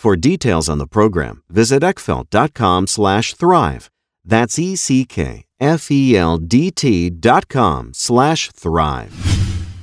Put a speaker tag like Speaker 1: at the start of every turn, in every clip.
Speaker 1: For details on the program, visit eckfeldt.com slash thrive. That's E-C-K-F-E-L-D-T dot com slash thrive.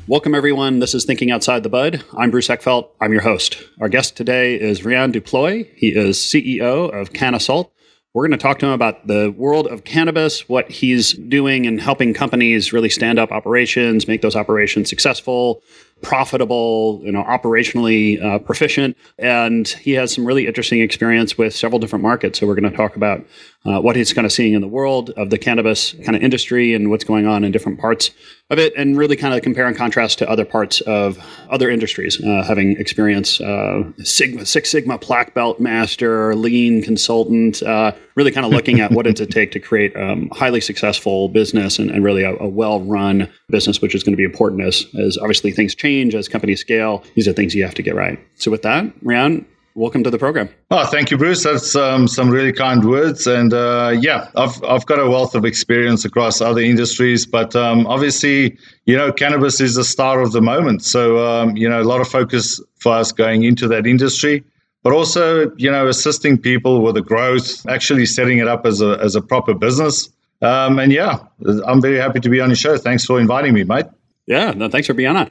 Speaker 2: Welcome, everyone. This is Thinking Outside the Bud. I'm Bruce Eckfeldt. I'm your host. Our guest today is Rian Duploy. He is CEO of Canasalt. We're going to talk to him about the world of cannabis, what he's doing and helping companies really stand up operations, make those operations successful, profitable, you know, operationally uh, proficient, and he has some really interesting experience with several different markets. So we're going to talk about uh, what he's kind of seeing in the world of the cannabis kind of industry and what's going on in different parts of it, and really kind of compare and contrast to other parts of other industries, uh, having experience uh, Sigma, Six Sigma Black Belt Master, Lean Consultant, uh, really kind of looking at what does it take to create a um, highly successful business and, and really a, a well-run business, which is going to be important as, as obviously things change, as companies scale. These are things you have to get right. So with that, Rian, welcome to the program.
Speaker 3: Oh, thank you, Bruce. That's um, some really kind words. And uh, yeah, I've, I've got a wealth of experience across other industries, but um, obviously, you know, cannabis is the star of the moment. So, um, you know, a lot of focus for us going into that industry. But also, you know, assisting people with the growth, actually setting it up as a, as a proper business. Um, and yeah, I'm very happy to be on your show. Thanks for inviting me, mate.
Speaker 2: Yeah, no, thanks for being on.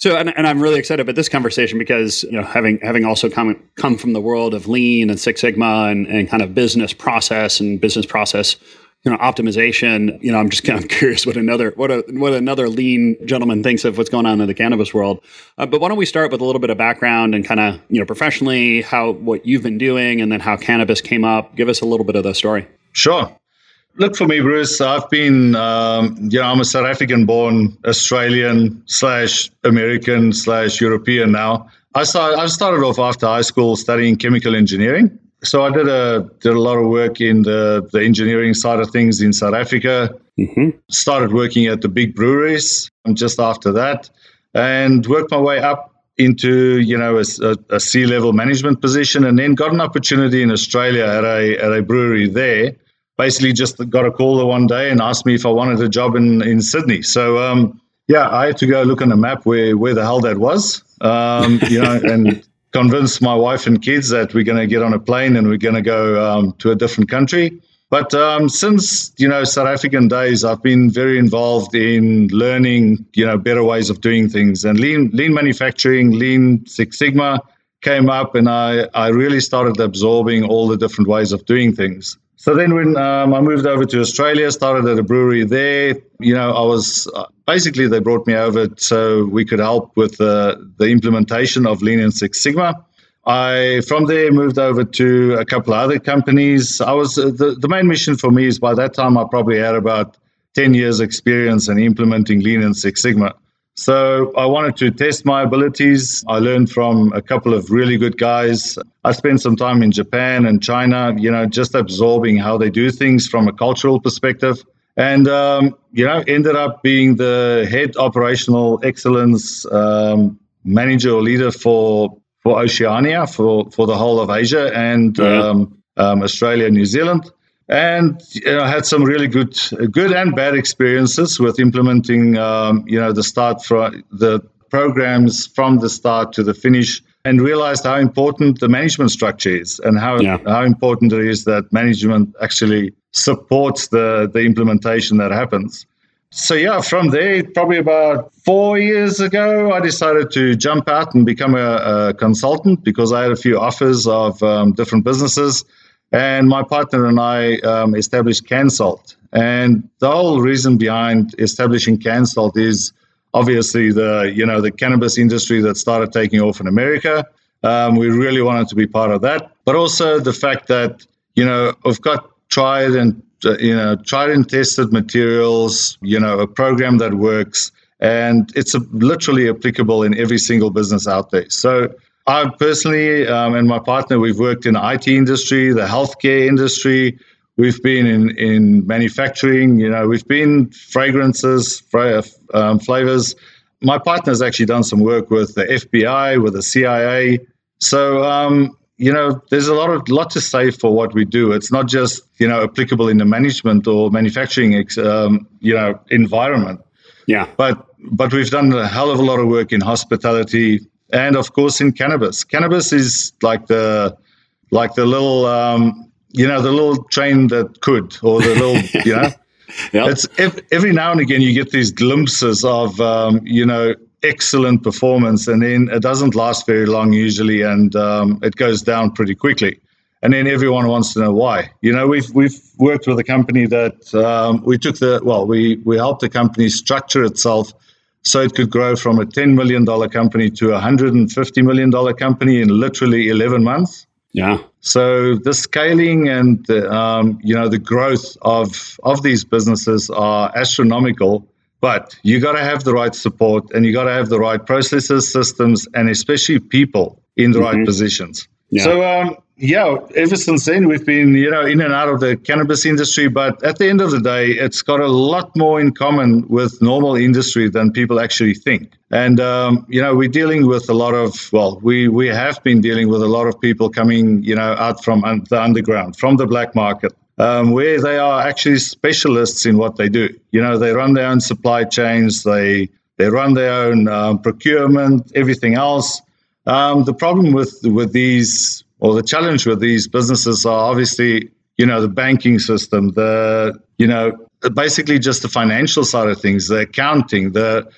Speaker 2: So, and, and, I'm really excited about this conversation because you know, having having also come come from the world of Lean and Six Sigma and, and kind of business process and business process, you know, optimization. You know, I'm just kind of curious what another what a what another Lean gentleman thinks of what's going on in the cannabis world. Uh, but why don't we start with a little bit of background and kind of you know professionally how what you've been doing and then how cannabis came up. Give us a little bit of the story.
Speaker 3: Sure. Look for me, Bruce. I've been, um, you know, I'm a South African-born Australian slash American slash European now. I started, I started off after high school studying chemical engineering. So I did a did a lot of work in the, the engineering side of things in South Africa. Mm-hmm. Started working at the big breweries just after that, and worked my way up into you know a, a, a C level management position, and then got an opportunity in Australia at a at a brewery there basically just got a call the one day and asked me if I wanted a job in, in Sydney. So, um, yeah, I had to go look on a map where, where the hell that was, um, you know, and convince my wife and kids that we're going to get on a plane and we're going to go um, to a different country. But um, since you know South African days, I've been very involved in learning you know better ways of doing things and lean lean manufacturing, lean Six Sigma came up, and I I really started absorbing all the different ways of doing things. So then, when um, I moved over to Australia, started at a brewery there. You know, I was uh, basically they brought me over so we could help with the the implementation of Lean and Six Sigma. I from there moved over to a couple of other companies. I was uh, the, the main mission for me is by that time I probably had about 10 years experience in implementing Lean and Six Sigma. So I wanted to test my abilities. I learned from a couple of really good guys. I spent some time in Japan and China, you know, just absorbing how they do things from a cultural perspective. And, um, you know, ended up being the head operational excellence um, manager or leader for for Oceania, for, for the whole of Asia and yeah. um, um, Australia, New Zealand. And you know, I had some really good, good and bad experiences with implementing, um, you know, the start from the programs from the start to the finish, and realized how important the management structure is, and how yeah. how important it is that management actually supports the the implementation that happens. So yeah, from there, probably about four years ago, I decided to jump out and become a, a consultant because I had a few offers of um, different businesses, and my partner and I um, established CanSalt. And the whole reason behind establishing CanSalt is obviously the you know the cannabis industry that started taking off in America. Um, we really wanted to be part of that, but also the fact that you know we've got tried and uh, you know, tried and tested materials, you know, a program that works, and it's a, literally applicable in every single business out there. So I personally um, and my partner, we've worked in the IT industry, the healthcare industry. We've been in, in manufacturing, you know, we've been fragrances, um, flavors. My partner's actually done some work with the FBI, with the CIA. So, um, you know, there's a lot of lot to say for what we do. It's not just you know applicable in the management or manufacturing um, you know environment.
Speaker 2: Yeah.
Speaker 3: But but we've done a hell of a lot of work in hospitality and of course in cannabis. Cannabis is like the like the little um, you know the little train that could or the little you know. Yep. It's every now and again you get these glimpses of um, you know excellent performance, and then it doesn't last very long usually, and um, it goes down pretty quickly. And then everyone wants to know why. You know, we've we've worked with a company that um, we took the well, we we helped the company structure itself so it could grow from a ten million dollar company to a hundred and fifty million dollar company in literally eleven months.
Speaker 2: Yeah.
Speaker 3: So the scaling and the, um, you know the growth of of these businesses are astronomical but you got to have the right support and you got to have the right processes, systems, and especially people in the mm-hmm. right positions. Yeah. So, um, yeah, ever since then, we've been, you know, in and out of the cannabis industry. But at the end of the day, it's got a lot more in common with normal industry than people actually think. And, um, you know, we're dealing with a lot of, well, we, we have been dealing with a lot of people coming, you know, out from the underground, from the black market um, where they are actually specialists in what they do. You know, they run their own supply chains, they they run their own um, procurement, everything else. Um, the problem with with these, or the challenge with these businesses, are obviously you know the banking system, the you know basically just the financial side of things, the accounting, the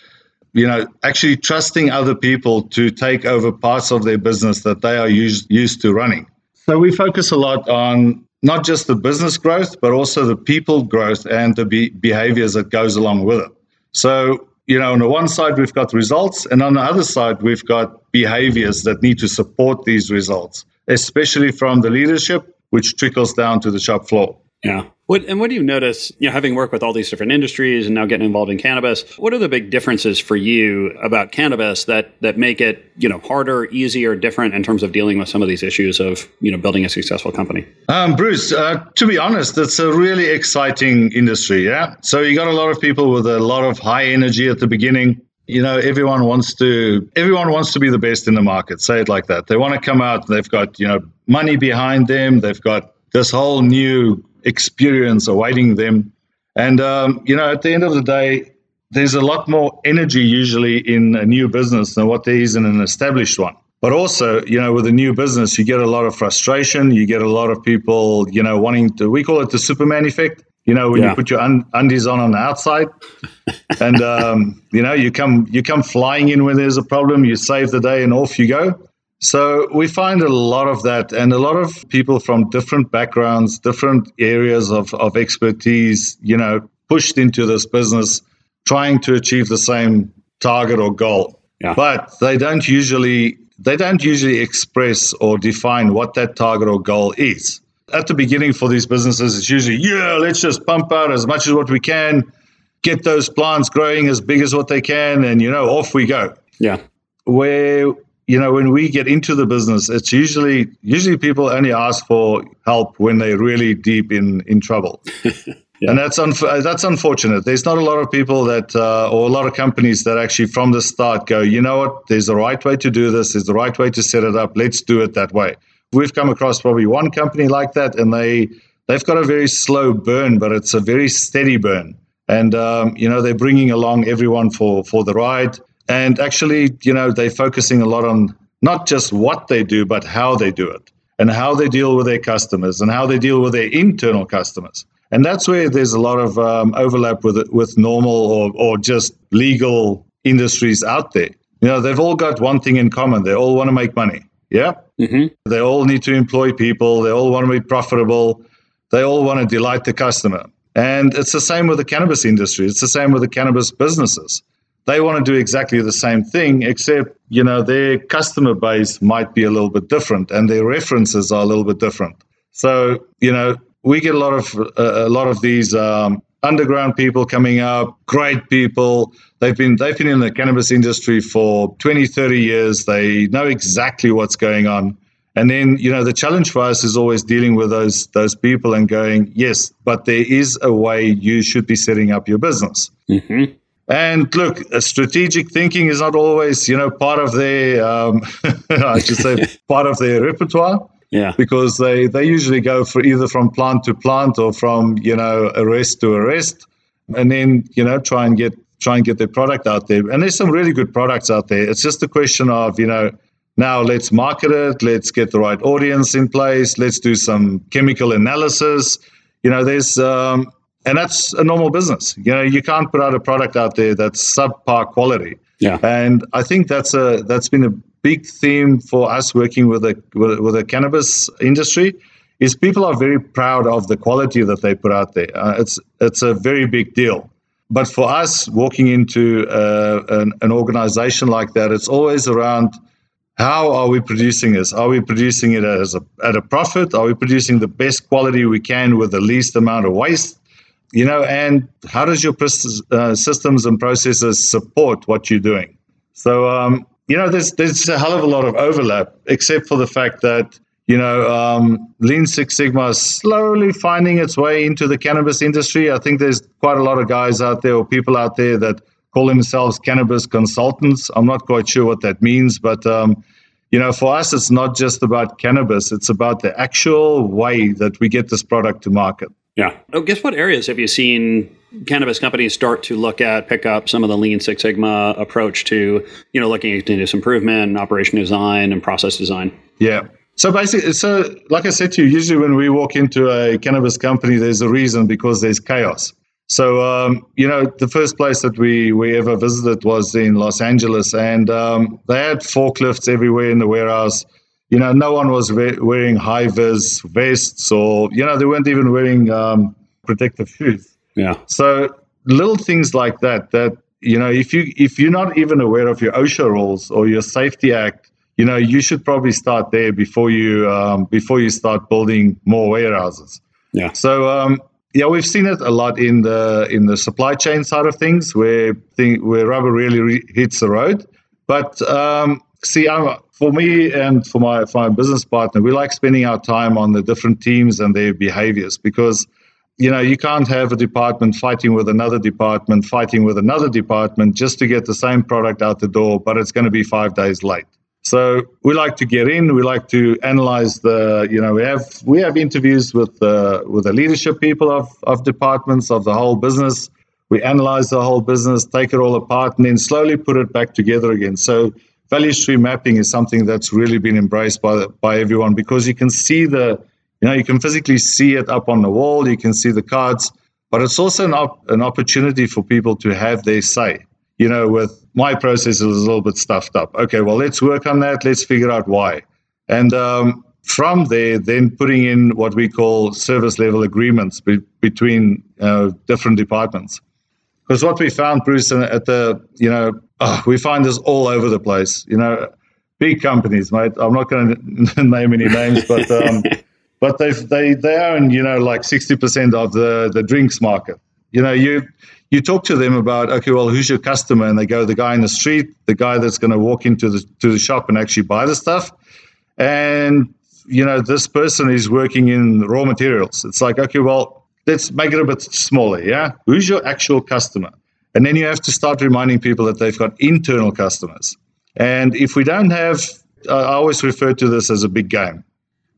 Speaker 3: you know actually trusting other people to take over parts of their business that they are used used to running. So we focus a lot on not just the business growth, but also the people growth and the be- behaviors that goes along with it. So, you know, on the one side, we've got results, and on the other side, we've got behaviors that need to support these results, especially from the leadership, which trickles down to the shop floor.
Speaker 2: Yeah. What, and what do you notice, you know, having worked with all these different industries and now getting involved in cannabis, what are the big differences for you about cannabis that, that make it, you know, harder, easier, different in terms of dealing with some of these issues of, you know, building a successful company?
Speaker 3: Um, Bruce, uh, to be honest, it's a really exciting industry. Yeah. So you got a lot of people with a lot of high energy at the beginning. You know, everyone wants to, everyone wants to be the best in the market. Say it like that. They want to come out. They've got, you know, money behind them. They've got this whole new experience awaiting them. And, um, you know, at the end of the day, there's a lot more energy usually in a new business than what there is in an established one. But also, you know, with a new business, you get a lot of frustration. You get a lot of people, you know, wanting to, we call it the Superman effect. You know, when yeah. you put your un- undies on on the outside, and um, you know, you come you come flying in when there's a problem. You save the day, and off you go. So we find a lot of that, and a lot of people from different backgrounds, different areas of, of expertise, you know, pushed into this business, trying to achieve the same target or goal. Yeah. But they don't usually they don't usually express or define what that target or goal is. At the beginning for these businesses, it's usually, yeah, let's just pump out as much as what we can, get those plants growing as big as what they can, and you know, off we go.
Speaker 2: Yeah.
Speaker 3: Where you know, when we get into the business, it's usually usually people only ask for help when they're really deep in in trouble. Yeah. And that's un- that's unfortunate. There's not a lot of people that, uh, or a lot of companies that actually from the start go, you know what, there's the right way to do this, there's the right way to set it up, let's do it that way. We've come across probably one company like that, and they, they've got a very slow burn, but it's a very steady burn. And, um, you know, they're bringing along everyone for, for the ride. And actually, you know, they're focusing a lot on not just what they do, but how they do it and how they deal with their customers and how they deal with their internal customers and that's where there's a lot of um, overlap with with normal or, or just legal industries out there. You know, they've all got one thing in common: they all want to make money. Yeah, mm-hmm. they all need to employ people. They all want to be profitable. They all want to delight the customer. And it's the same with the cannabis industry. It's the same with the cannabis businesses. They want to do exactly the same thing, except you know their customer base might be a little bit different, and their references are a little bit different. So you know we get a lot of uh, a lot of these um, underground people coming up, great people. They've been they've been in the cannabis industry for 20, 30 years. They know exactly what's going on. And then, you know, the challenge for us is always dealing with those those people and going, yes, but there is a way you should be setting up your business. Mm-hmm. And look, strategic thinking is not always, you know, part of their, um, I should say, part of their repertoire.
Speaker 2: Yeah.
Speaker 3: Because they, they usually go for either from plant to plant or from, you know, arrest to arrest and then, you know, try and get try and get their product out there. And there's some really good products out there. It's just a question of, you know, now let's market it, let's get the right audience in place, let's do some chemical analysis. You know, there's um, and that's a normal business. You know, you can't put out a product out there that's subpar quality.
Speaker 2: Yeah.
Speaker 3: And I think that's a that's been a big theme for us working with the with, with the cannabis industry is people are very proud of the quality that they put out there. Uh, it's it's a very big deal. But for us, walking into uh, an, an organization like that, it's always around how are we producing this? Are we producing it as a, at a profit? Are we producing the best quality we can with the least amount of waste? you know, and how does your uh, systems and processes support what you're doing? So, um, you know, there's there's a hell of a lot of overlap, except for the fact that you know um, Lean Six Sigma is slowly finding its way into the cannabis industry. I think there's quite a lot of guys out there or people out there that call themselves cannabis consultants. I'm not quite sure what that means, but um, you know, for us, it's not just about cannabis; it's about the actual way that we get this product to market.
Speaker 2: Yeah. Oh, guess what areas have you seen cannabis companies start to look at, pick up some of the Lean Six Sigma approach to, you know, looking at continuous improvement, and operation design, and process design?
Speaker 3: Yeah. So basically, so like I said to you, usually when we walk into a cannabis company, there's a reason because there's chaos. So um, you know, the first place that we we ever visited was in Los Angeles, and um, they had forklifts everywhere in the warehouse you know, no one was wearing high vis vests or, you know, they weren't even wearing um, protective shoes.
Speaker 2: Yeah.
Speaker 3: So little things like that, that, you know, if you if you're not even aware of your OSHA rules or your safety act, you know, you should probably start there before you um, before you start building more warehouses.
Speaker 2: Yeah.
Speaker 3: So um, yeah, we've seen it a lot in the in the supply chain side of things, where thing, where rubber really re- hits the road. But um, see, I'm, for me and for my, for my business partner, we like spending our time on the different teams and their behaviors because you know you can't have a department fighting with another department fighting with another department just to get the same product out the door but it's going to be five days late. So we like to get in we like to analyze the you know we have we have interviews with the with the leadership people of of departments of the whole business. We analyze the whole business take it all apart and then slowly put it back together again. So value stream mapping is something that's really been embraced by by everyone because you can see the, you know, you can physically see it up on the wall. You can see the cards, but it's also an op- an opportunity for people to have their say. You know, with my process is a little bit stuffed up. Okay, well, let's work on that. Let's figure out why, and um, from there, then putting in what we call service level agreements be- between uh, different departments. Because what we found, Bruce, at the, you know, oh, we find this all over the place. You know, big companies, mate. I'm not going to name any names, but um, but they they they own, you know, like 60% of the the drinks market. You know, you you talk to them about okay, well, who's your customer, and they go the guy in the street, the guy that's going to walk into the to the shop and actually buy the stuff, and you know, this person is working in raw materials. It's like, okay, well, let's make it a bit smaller. Yeah. Who's your actual customer? And then you have to start reminding people that they've got internal customers. And if we don't have, I always refer to this as a big game.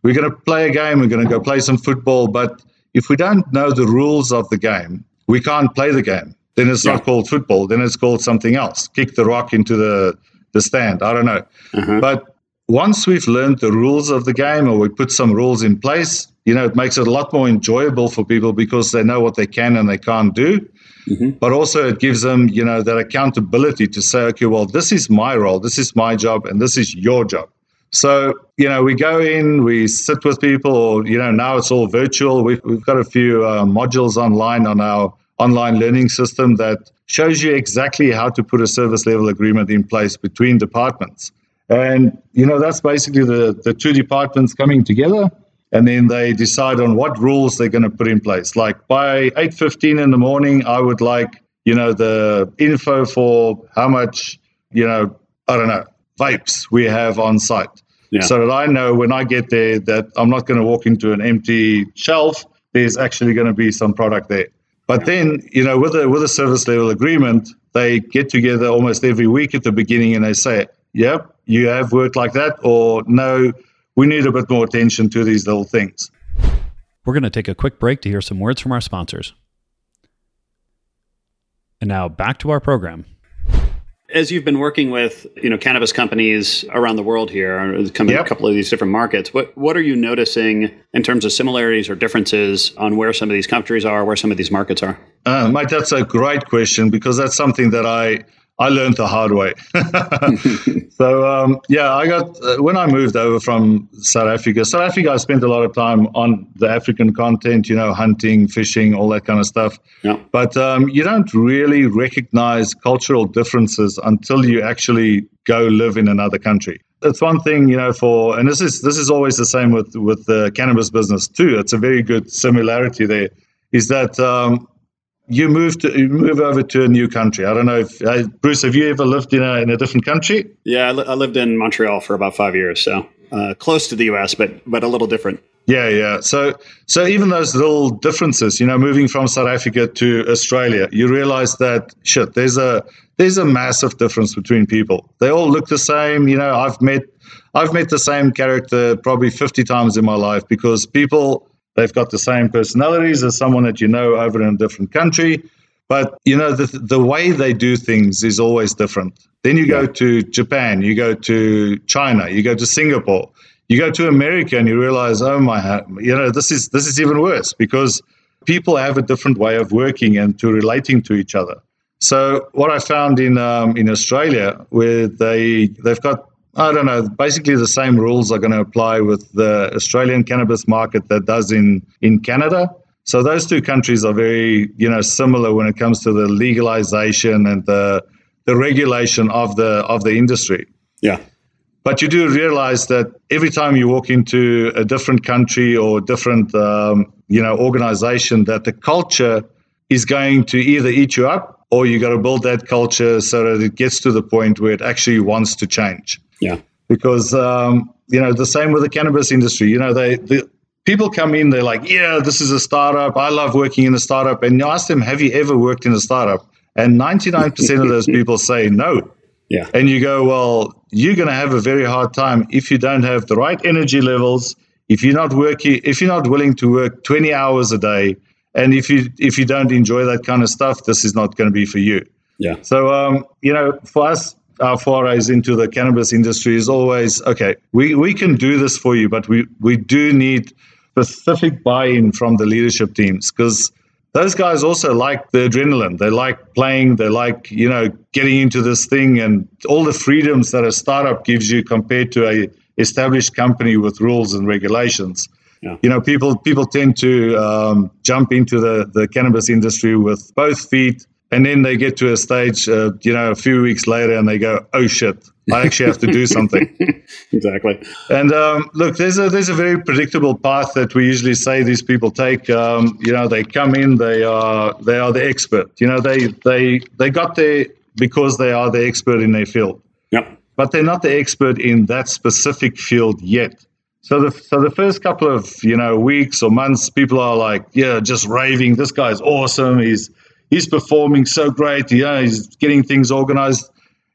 Speaker 3: We're going to play a game, we're going to go play some football, but if we don't know the rules of the game, we can't play the game. Then it's yeah. not called football, then it's called something else. Kick the rock into the, the stand. I don't know. Uh-huh. But once we've learned the rules of the game or we put some rules in place, you know, it makes it a lot more enjoyable for people because they know what they can and they can't do. Mm-hmm. But also, it gives them, you know, that accountability to say, okay, well, this is my role, this is my job, and this is your job. So, you know, we go in, we sit with people, or, you know, now it's all virtual. We've, we've got a few uh, modules online on our online learning system that shows you exactly how to put a service level agreement in place between departments. And, you know, that's basically the, the two departments coming together. And then they decide on what rules they're going to put in place. Like by 8.15 in the morning, I would like, you know, the info for how much, you know, I don't know, vapes we have on site. Yeah. So that I know when I get there that I'm not going to walk into an empty shelf. There's actually going to be some product there. But then, you know, with a with a service level agreement, they get together almost every week at the beginning and they say, Yep, you have worked like that, or no, we need a bit more attention to these little things.
Speaker 4: We're going to take a quick break to hear some words from our sponsors. And now back to our program.
Speaker 2: As you've been working with, you know, cannabis companies around the world here, coming yep. a couple of these different markets, what what are you noticing in terms of similarities or differences on where some of these countries are, where some of these markets are?
Speaker 3: Uh, Mike, that's a great question because that's something that I I learned the hard way. so um, yeah, I got uh, when I moved over from South Africa. South Africa, I spent a lot of time on the African content, you know, hunting, fishing, all that kind of stuff. Yeah. But um, you don't really recognize cultural differences until you actually go live in another country. It's one thing, you know, for and this is this is always the same with with the cannabis business too. It's a very good similarity there. Is that um, you move to you move over to a new country. I don't know if uh, Bruce, have you ever lived in a in a different country?
Speaker 2: Yeah, I, li- I lived in Montreal for about five years, so uh, close to the U.S., but but a little different.
Speaker 3: Yeah, yeah. So so even those little differences, you know, moving from South Africa to Australia, you realize that shit, there's a there's a massive difference between people. They all look the same. You know, I've met I've met the same character probably 50 times in my life because people They've got the same personalities as someone that you know over in a different country. But you know the the way they do things is always different. Then you yeah. go to Japan, you go to China, you go to Singapore, you go to America, and you realize, oh my, you know this is this is even worse because people have a different way of working and to relating to each other. So what I found in um, in Australia, where they they've got I don't know. Basically, the same rules are going to apply with the Australian cannabis market that does in in Canada. So those two countries are very, you know, similar when it comes to the legalization and the the regulation of the of the industry.
Speaker 2: Yeah.
Speaker 3: But you do realize that every time you walk into a different country or different, um, you know, organization, that the culture is going to either eat you up or you got to build that culture so that it gets to the point where it actually wants to change.
Speaker 2: Yeah.
Speaker 3: Because, um, you know, the same with the cannabis industry. You know, they, the, people come in, they're like, yeah, this is a startup. I love working in a startup. And you ask them, have you ever worked in a startup? And 99% of those people say no.
Speaker 2: Yeah.
Speaker 3: And you go, well, you're going to have a very hard time if you don't have the right energy levels, if you're not working, if you're not willing to work 20 hours a day, and if you if you don't enjoy that kind of stuff, this is not going to be for you.
Speaker 2: Yeah.
Speaker 3: So um, you know, for us, our forays into the cannabis industry is always okay. We we can do this for you, but we we do need specific buy-in from the leadership teams because those guys also like the adrenaline. They like playing. They like you know getting into this thing and all the freedoms that a startup gives you compared to a established company with rules and regulations. Yeah. You know, people people tend to um, jump into the the cannabis industry with both feet and then they get to a stage, uh, you know, a few weeks later, and they go, "Oh shit, I actually have to do something."
Speaker 2: exactly.
Speaker 3: And um, look, there's a there's a very predictable path that we usually say these people take. Um, you know, they come in, they are they are the expert. You know, they they they got there because they are the expert in their field.
Speaker 2: Yep.
Speaker 3: But they're not the expert in that specific field yet. So the so the first couple of you know weeks or months, people are like, yeah, just raving. This guy's awesome. He's he's performing so great. You know, he's getting things organized.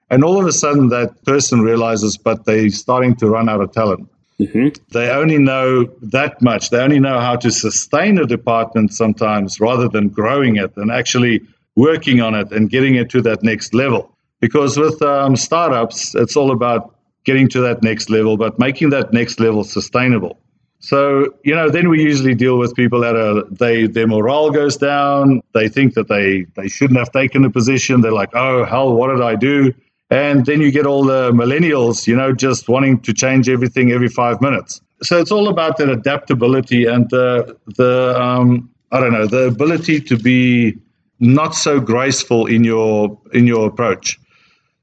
Speaker 3: And all of a sudden, that person realizes, but they're starting to run out of talent. Mm-hmm. They only know that much. They only know how to sustain a department sometimes rather than growing it and actually working on it and getting it to that next level. Because with um, startups, it's all about getting to that next level, but making that next level sustainable. So, you know, then we usually deal with people that are they their morale goes down. They think that they they shouldn't have taken the position. They're like, oh hell, what did I do? And then you get all the millennials, you know, just wanting to change everything every five minutes. So it's all about that adaptability and the the um, I don't know the ability to be not so graceful in your in your approach.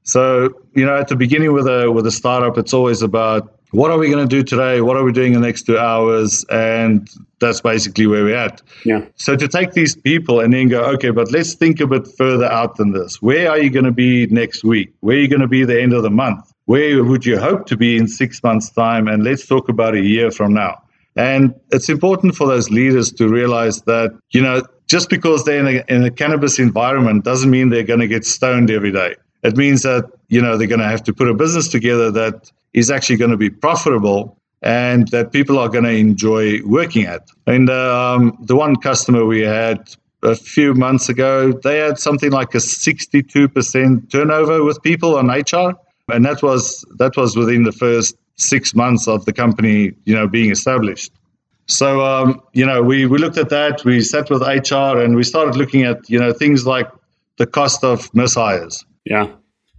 Speaker 3: So you know, at the beginning with a with a startup, it's always about what are we going to do today? What are we doing in the next two hours? And that's basically where we're at.
Speaker 2: Yeah.
Speaker 3: So to take these people and then go, okay, but let's think a bit further out than this. Where are you going to be next week? Where are you going to be the end of the month? Where would you hope to be in six months' time? And let's talk about a year from now. And it's important for those leaders to realize that, you know, just because they're in a, in a cannabis environment doesn't mean they're going to get stoned every day. It means that, you know, they're going to have to put a business together that is actually going to be profitable and that people are going to enjoy working at. And um, the one customer we had a few months ago, they had something like a 62% turnover with people on HR, and that was that was within the first six months of the company, you know, being established. So, um, you know, we, we looked at that. We sat with HR and we started looking at, you know, things like the cost of mishires.
Speaker 2: Yeah.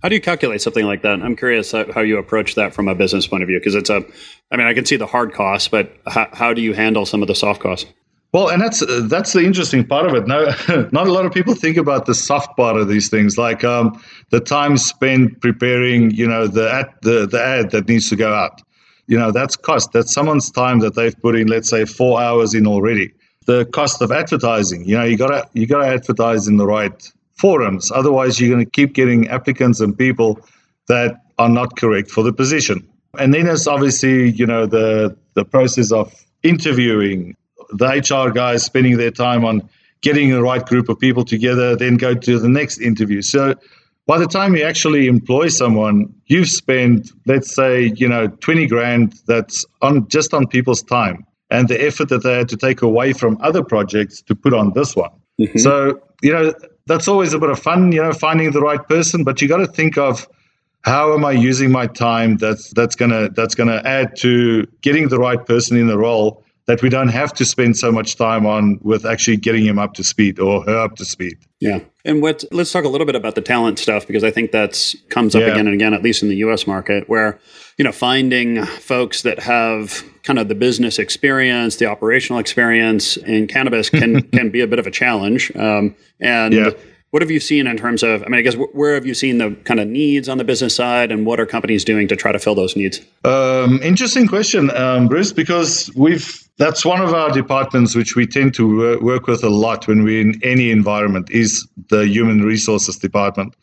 Speaker 2: How do you calculate something like that? I'm curious how you approach that from a business point of view because it's a, I mean, I can see the hard costs, but how, how do you handle some of the soft costs?
Speaker 3: Well, and that's uh, that's the interesting part of it. No, not a lot of people think about the soft part of these things, like um, the time spent preparing, you know, the ad, the the ad that needs to go out. You know, that's cost. That's someone's time that they've put in, let's say, four hours in already. The cost of advertising. You know, you gotta you gotta advertise in the right forums. Otherwise, you're going to keep getting applicants and people that are not correct for the position. And then there's obviously, you know, the the process of interviewing the HR guys spending their time on getting the right group of people together, then go to the next interview. So by the time you actually employ someone, you've spent, let's say, you know, 20 grand that's on just on people's time and the effort that they had to take away from other projects to put on this one. Mm-hmm. So, you know, that's always a bit of fun, you know, finding the right person. But you got to think of how am I using my time that's that's gonna that's gonna add to getting the right person in the role that we don't have to spend so much time on with actually getting him up to speed or her up to speed.
Speaker 2: Yeah. And what let's talk a little bit about the talent stuff because I think that's comes up yeah. again and again, at least in the US market, where, you know, finding folks that have kind of the business experience, the operational experience in cannabis can can be a bit of a challenge. Um, and yeah. What have you seen in terms of? I mean, I guess where have you seen the kind of needs on the business side, and what are companies doing to try to fill those needs?
Speaker 3: Um, interesting question, um, Bruce, because we've that's one of our departments which we tend to work with a lot when we're in any environment is the human resources department.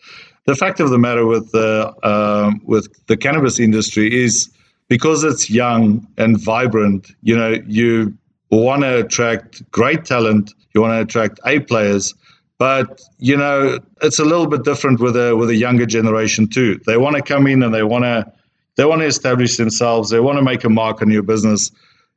Speaker 3: The fact of the matter with the uh, with the cannabis industry is because it's young and vibrant. You know, you want to attract great talent. You want to attract A players but you know, it's a little bit different with a with a younger generation too. They want to come in and they want to they want to establish themselves. They want to make a mark on your business.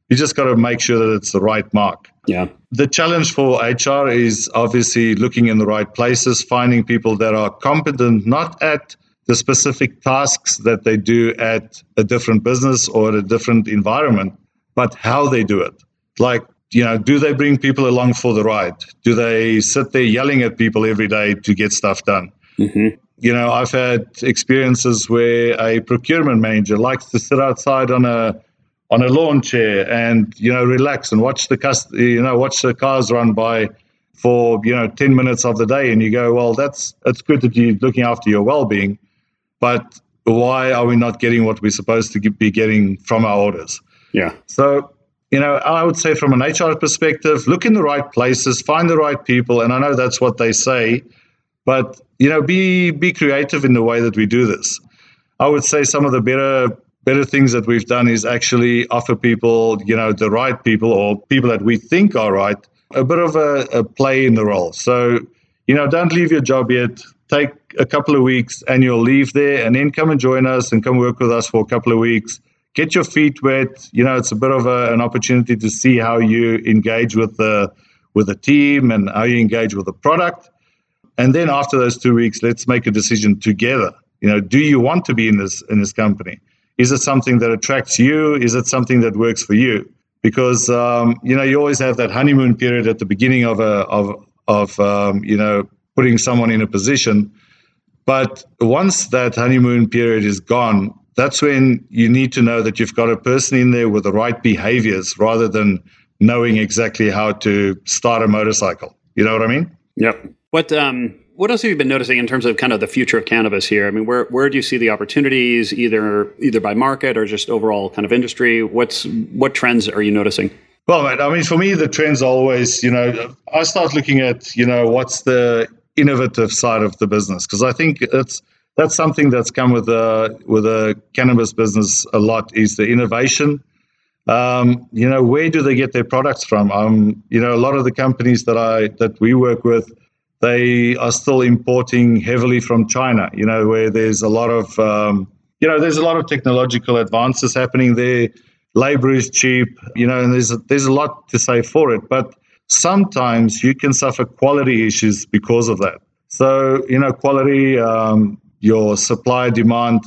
Speaker 3: You just got to make sure that it's the right mark.
Speaker 2: Yeah.
Speaker 3: The challenge for HR is obviously looking in the right places, finding people that are competent, not at the specific tasks that they do at a different business or a different environment, but how they do it. Like, you know, do they bring people along for the ride? Do they sit there yelling at people every day to get stuff done? Mm-hmm. You know, I've had experiences where a procurement manager likes to sit outside on a on a lawn chair and you know relax and watch the cust- you know watch the cars run by for you know 10 minutes of the day and you go well that's that's good that you're looking after your well-being but why are we not getting what we're supposed to be getting from our orders?
Speaker 2: Yeah.
Speaker 3: So, you know, I would say from an HR perspective, look in the right places, find the right people, and I know that's what they say, but you know, be be creative in the way that we do this. I would say some of the better better things that we've done is actually offer people, you know, the right people or people that we think are right, a bit of a, a play in the role. So, you know, don't leave your job yet take a couple of weeks and you'll leave there and then come and join us and come work with us for a couple of weeks. Get your feet wet. You know, it's a bit of a, an opportunity to see how you engage with the with the team and how you engage with the product. And then after those two weeks, let's make a decision together. You know, do you want to be in this in this company? Is it something that attracts you? Is it something that works for you? Because um, you know, you always have that honeymoon period at the beginning of a of of um, you know putting someone in a position. But once that honeymoon period is gone, that's when you need to know that you've got a person in there with the right behaviors rather than knowing exactly how to start a motorcycle. You know what I mean?
Speaker 2: Yep. What um what else have you been noticing in terms of kind of the future of cannabis here? I mean, where where do you see the opportunities either either by market or just overall kind of industry? What's what trends are you noticing?
Speaker 3: Well, I mean, for me, the trends always, you know, I start looking at, you know, what's the innovative side of the business because I think it's that's something that's come with a with a cannabis business a lot is the innovation. Um, you know, where do they get their products from? Um, you know, a lot of the companies that I that we work with, they are still importing heavily from China. You know, where there's a lot of um, you know there's a lot of technological advances happening there. Labor is cheap. You know, and there's a, there's a lot to say for it, but sometimes you can suffer quality issues because of that. So, you know, quality, um, your supply demand.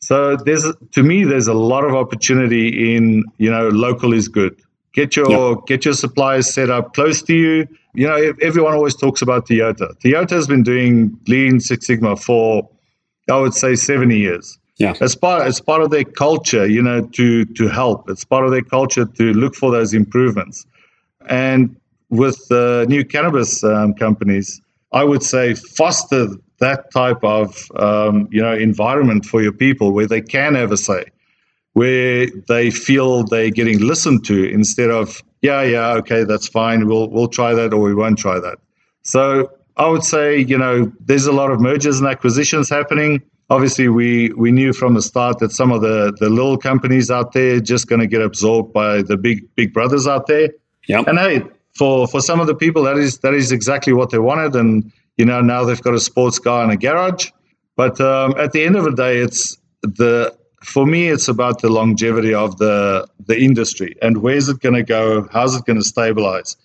Speaker 3: So there's to me there's a lot of opportunity in you know local is good. Get your yeah. get your suppliers set up close to you. You know everyone always talks about Toyota. Toyota has been doing Lean Six Sigma for I would say 70 years.
Speaker 2: Yeah.
Speaker 3: It's part it's part of their culture, you know, to to help. It's part of their culture to look for those improvements. And with the new cannabis um, companies, I would say foster that type of um, you know environment for your people where they can have a say, where they feel they're getting listened to instead of yeah yeah okay that's fine we'll we'll try that or we won't try that. So I would say you know there's a lot of mergers and acquisitions happening. Obviously, we we knew from the start that some of the the little companies out there just going to get absorbed by the big big brothers out there.
Speaker 2: Yeah.
Speaker 3: And hey, for for some of the people that is that is exactly what they wanted and you know now they've got a sports car in a garage but um, at the end of the day it's the for me it's about the longevity of the the industry and where's it going to go how's it going to stabilize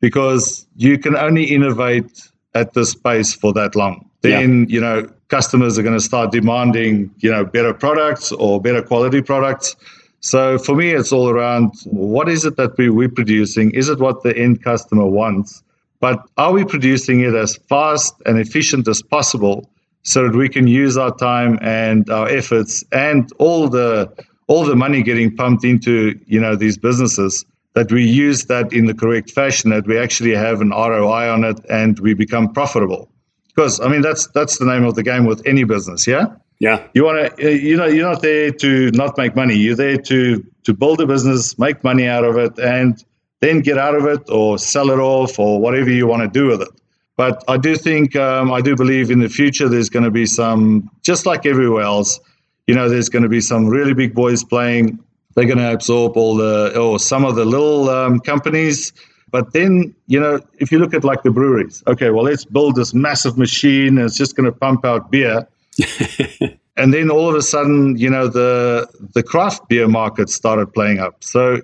Speaker 3: because you can only innovate at this pace for that long then yeah. you know customers are going to start demanding you know better products or better quality products so for me, it's all around what is it that we, we're producing? Is it what the end customer wants? But are we producing it as fast and efficient as possible so that we can use our time and our efforts and all the all the money getting pumped into you know these businesses that we use that in the correct fashion that we actually have an ROI on it and we become profitable because I mean that's that's the name of the game with any business yeah
Speaker 2: yeah.
Speaker 3: You want to, you know, you're not there to not make money. You're there to to build a business, make money out of it, and then get out of it or sell it off or whatever you want to do with it. But I do think, um, I do believe in the future there's going to be some, just like everywhere else, you know, there's going to be some really big boys playing. They're going to absorb all the, or some of the little um, companies. But then, you know, if you look at like the breweries, okay, well, let's build this massive machine and it's just going to pump out beer and then all of a sudden, you know, the the craft beer market started playing up. So,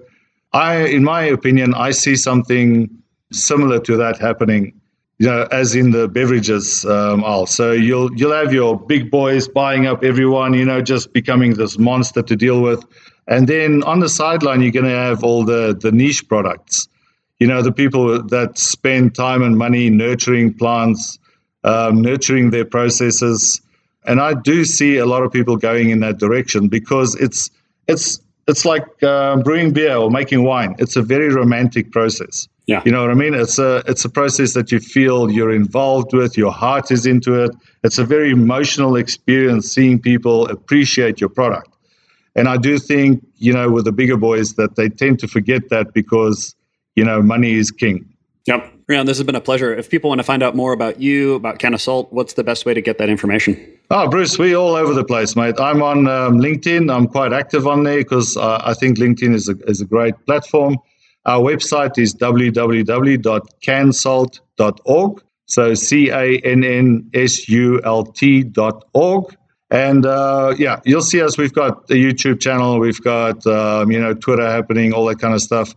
Speaker 3: I, in my opinion, I see something similar to that happening. you know, as in the beverages um, aisle. So you'll you'll have your big boys buying up everyone, you know, just becoming this monster to deal with. And then on the sideline, you're going to have all the the niche products. You know, the people that spend time and money nurturing plants, um, nurturing their processes. And I do see a lot of people going in that direction because it's it's it's like uh, brewing beer or making wine. It's a very romantic process.
Speaker 2: Yeah.
Speaker 3: You know what I mean? It's a it's a process that you feel you're involved with, your heart is into it. It's a very emotional experience seeing people appreciate your product. And I do think, you know, with the bigger boys that they tend to forget that because, you know, money is king.
Speaker 2: Yep. Rian, this has been a pleasure. If people want to find out more about you, about Cannsult, what's the best way to get that information?
Speaker 3: Oh, Bruce, we're all over the place, mate. I'm on um, LinkedIn. I'm quite active on there because uh, I think LinkedIn is a, is a great platform. Our website is www.cannsult.org. So C A N N S U L T.org. And uh, yeah, you'll see us. We've got a YouTube channel, we've got um, you know Twitter happening, all that kind of stuff.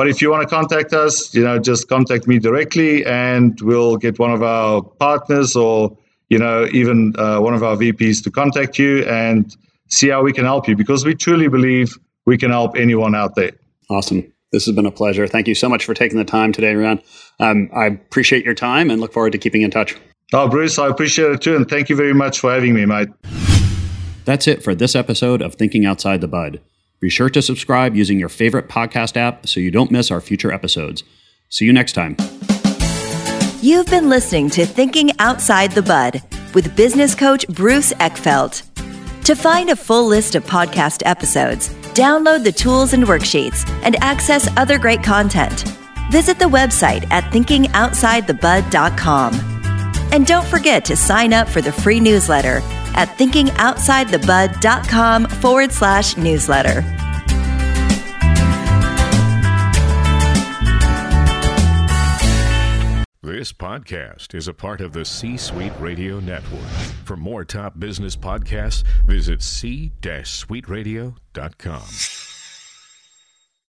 Speaker 3: But if you want to contact us, you know, just contact me directly, and we'll get one of our partners or you know even uh, one of our VPs to contact you and see how we can help you because we truly believe we can help anyone out there.
Speaker 2: Awesome. This has been a pleasure. Thank you so much for taking the time today, Rian. Um, I appreciate your time and look forward to keeping in touch.
Speaker 3: Oh, Bruce, I appreciate it too. And thank you very much for having me, mate.
Speaker 2: That's it for this episode of Thinking Outside the Bud. Be sure to subscribe using your favorite podcast app so you don't miss our future episodes. See you next time.
Speaker 5: You've been listening to Thinking Outside the Bud with business coach Bruce Eckfeldt. To find a full list of podcast episodes, download the tools and worksheets, and access other great content, visit the website at thinkingoutsidethebud.com. And don't forget to sign up for the free newsletter at thinkingoutsidethebud.com forward slash newsletter.
Speaker 6: This podcast is a part of the C Suite Radio Network. For more top business podcasts, visit c-suiteradio.com.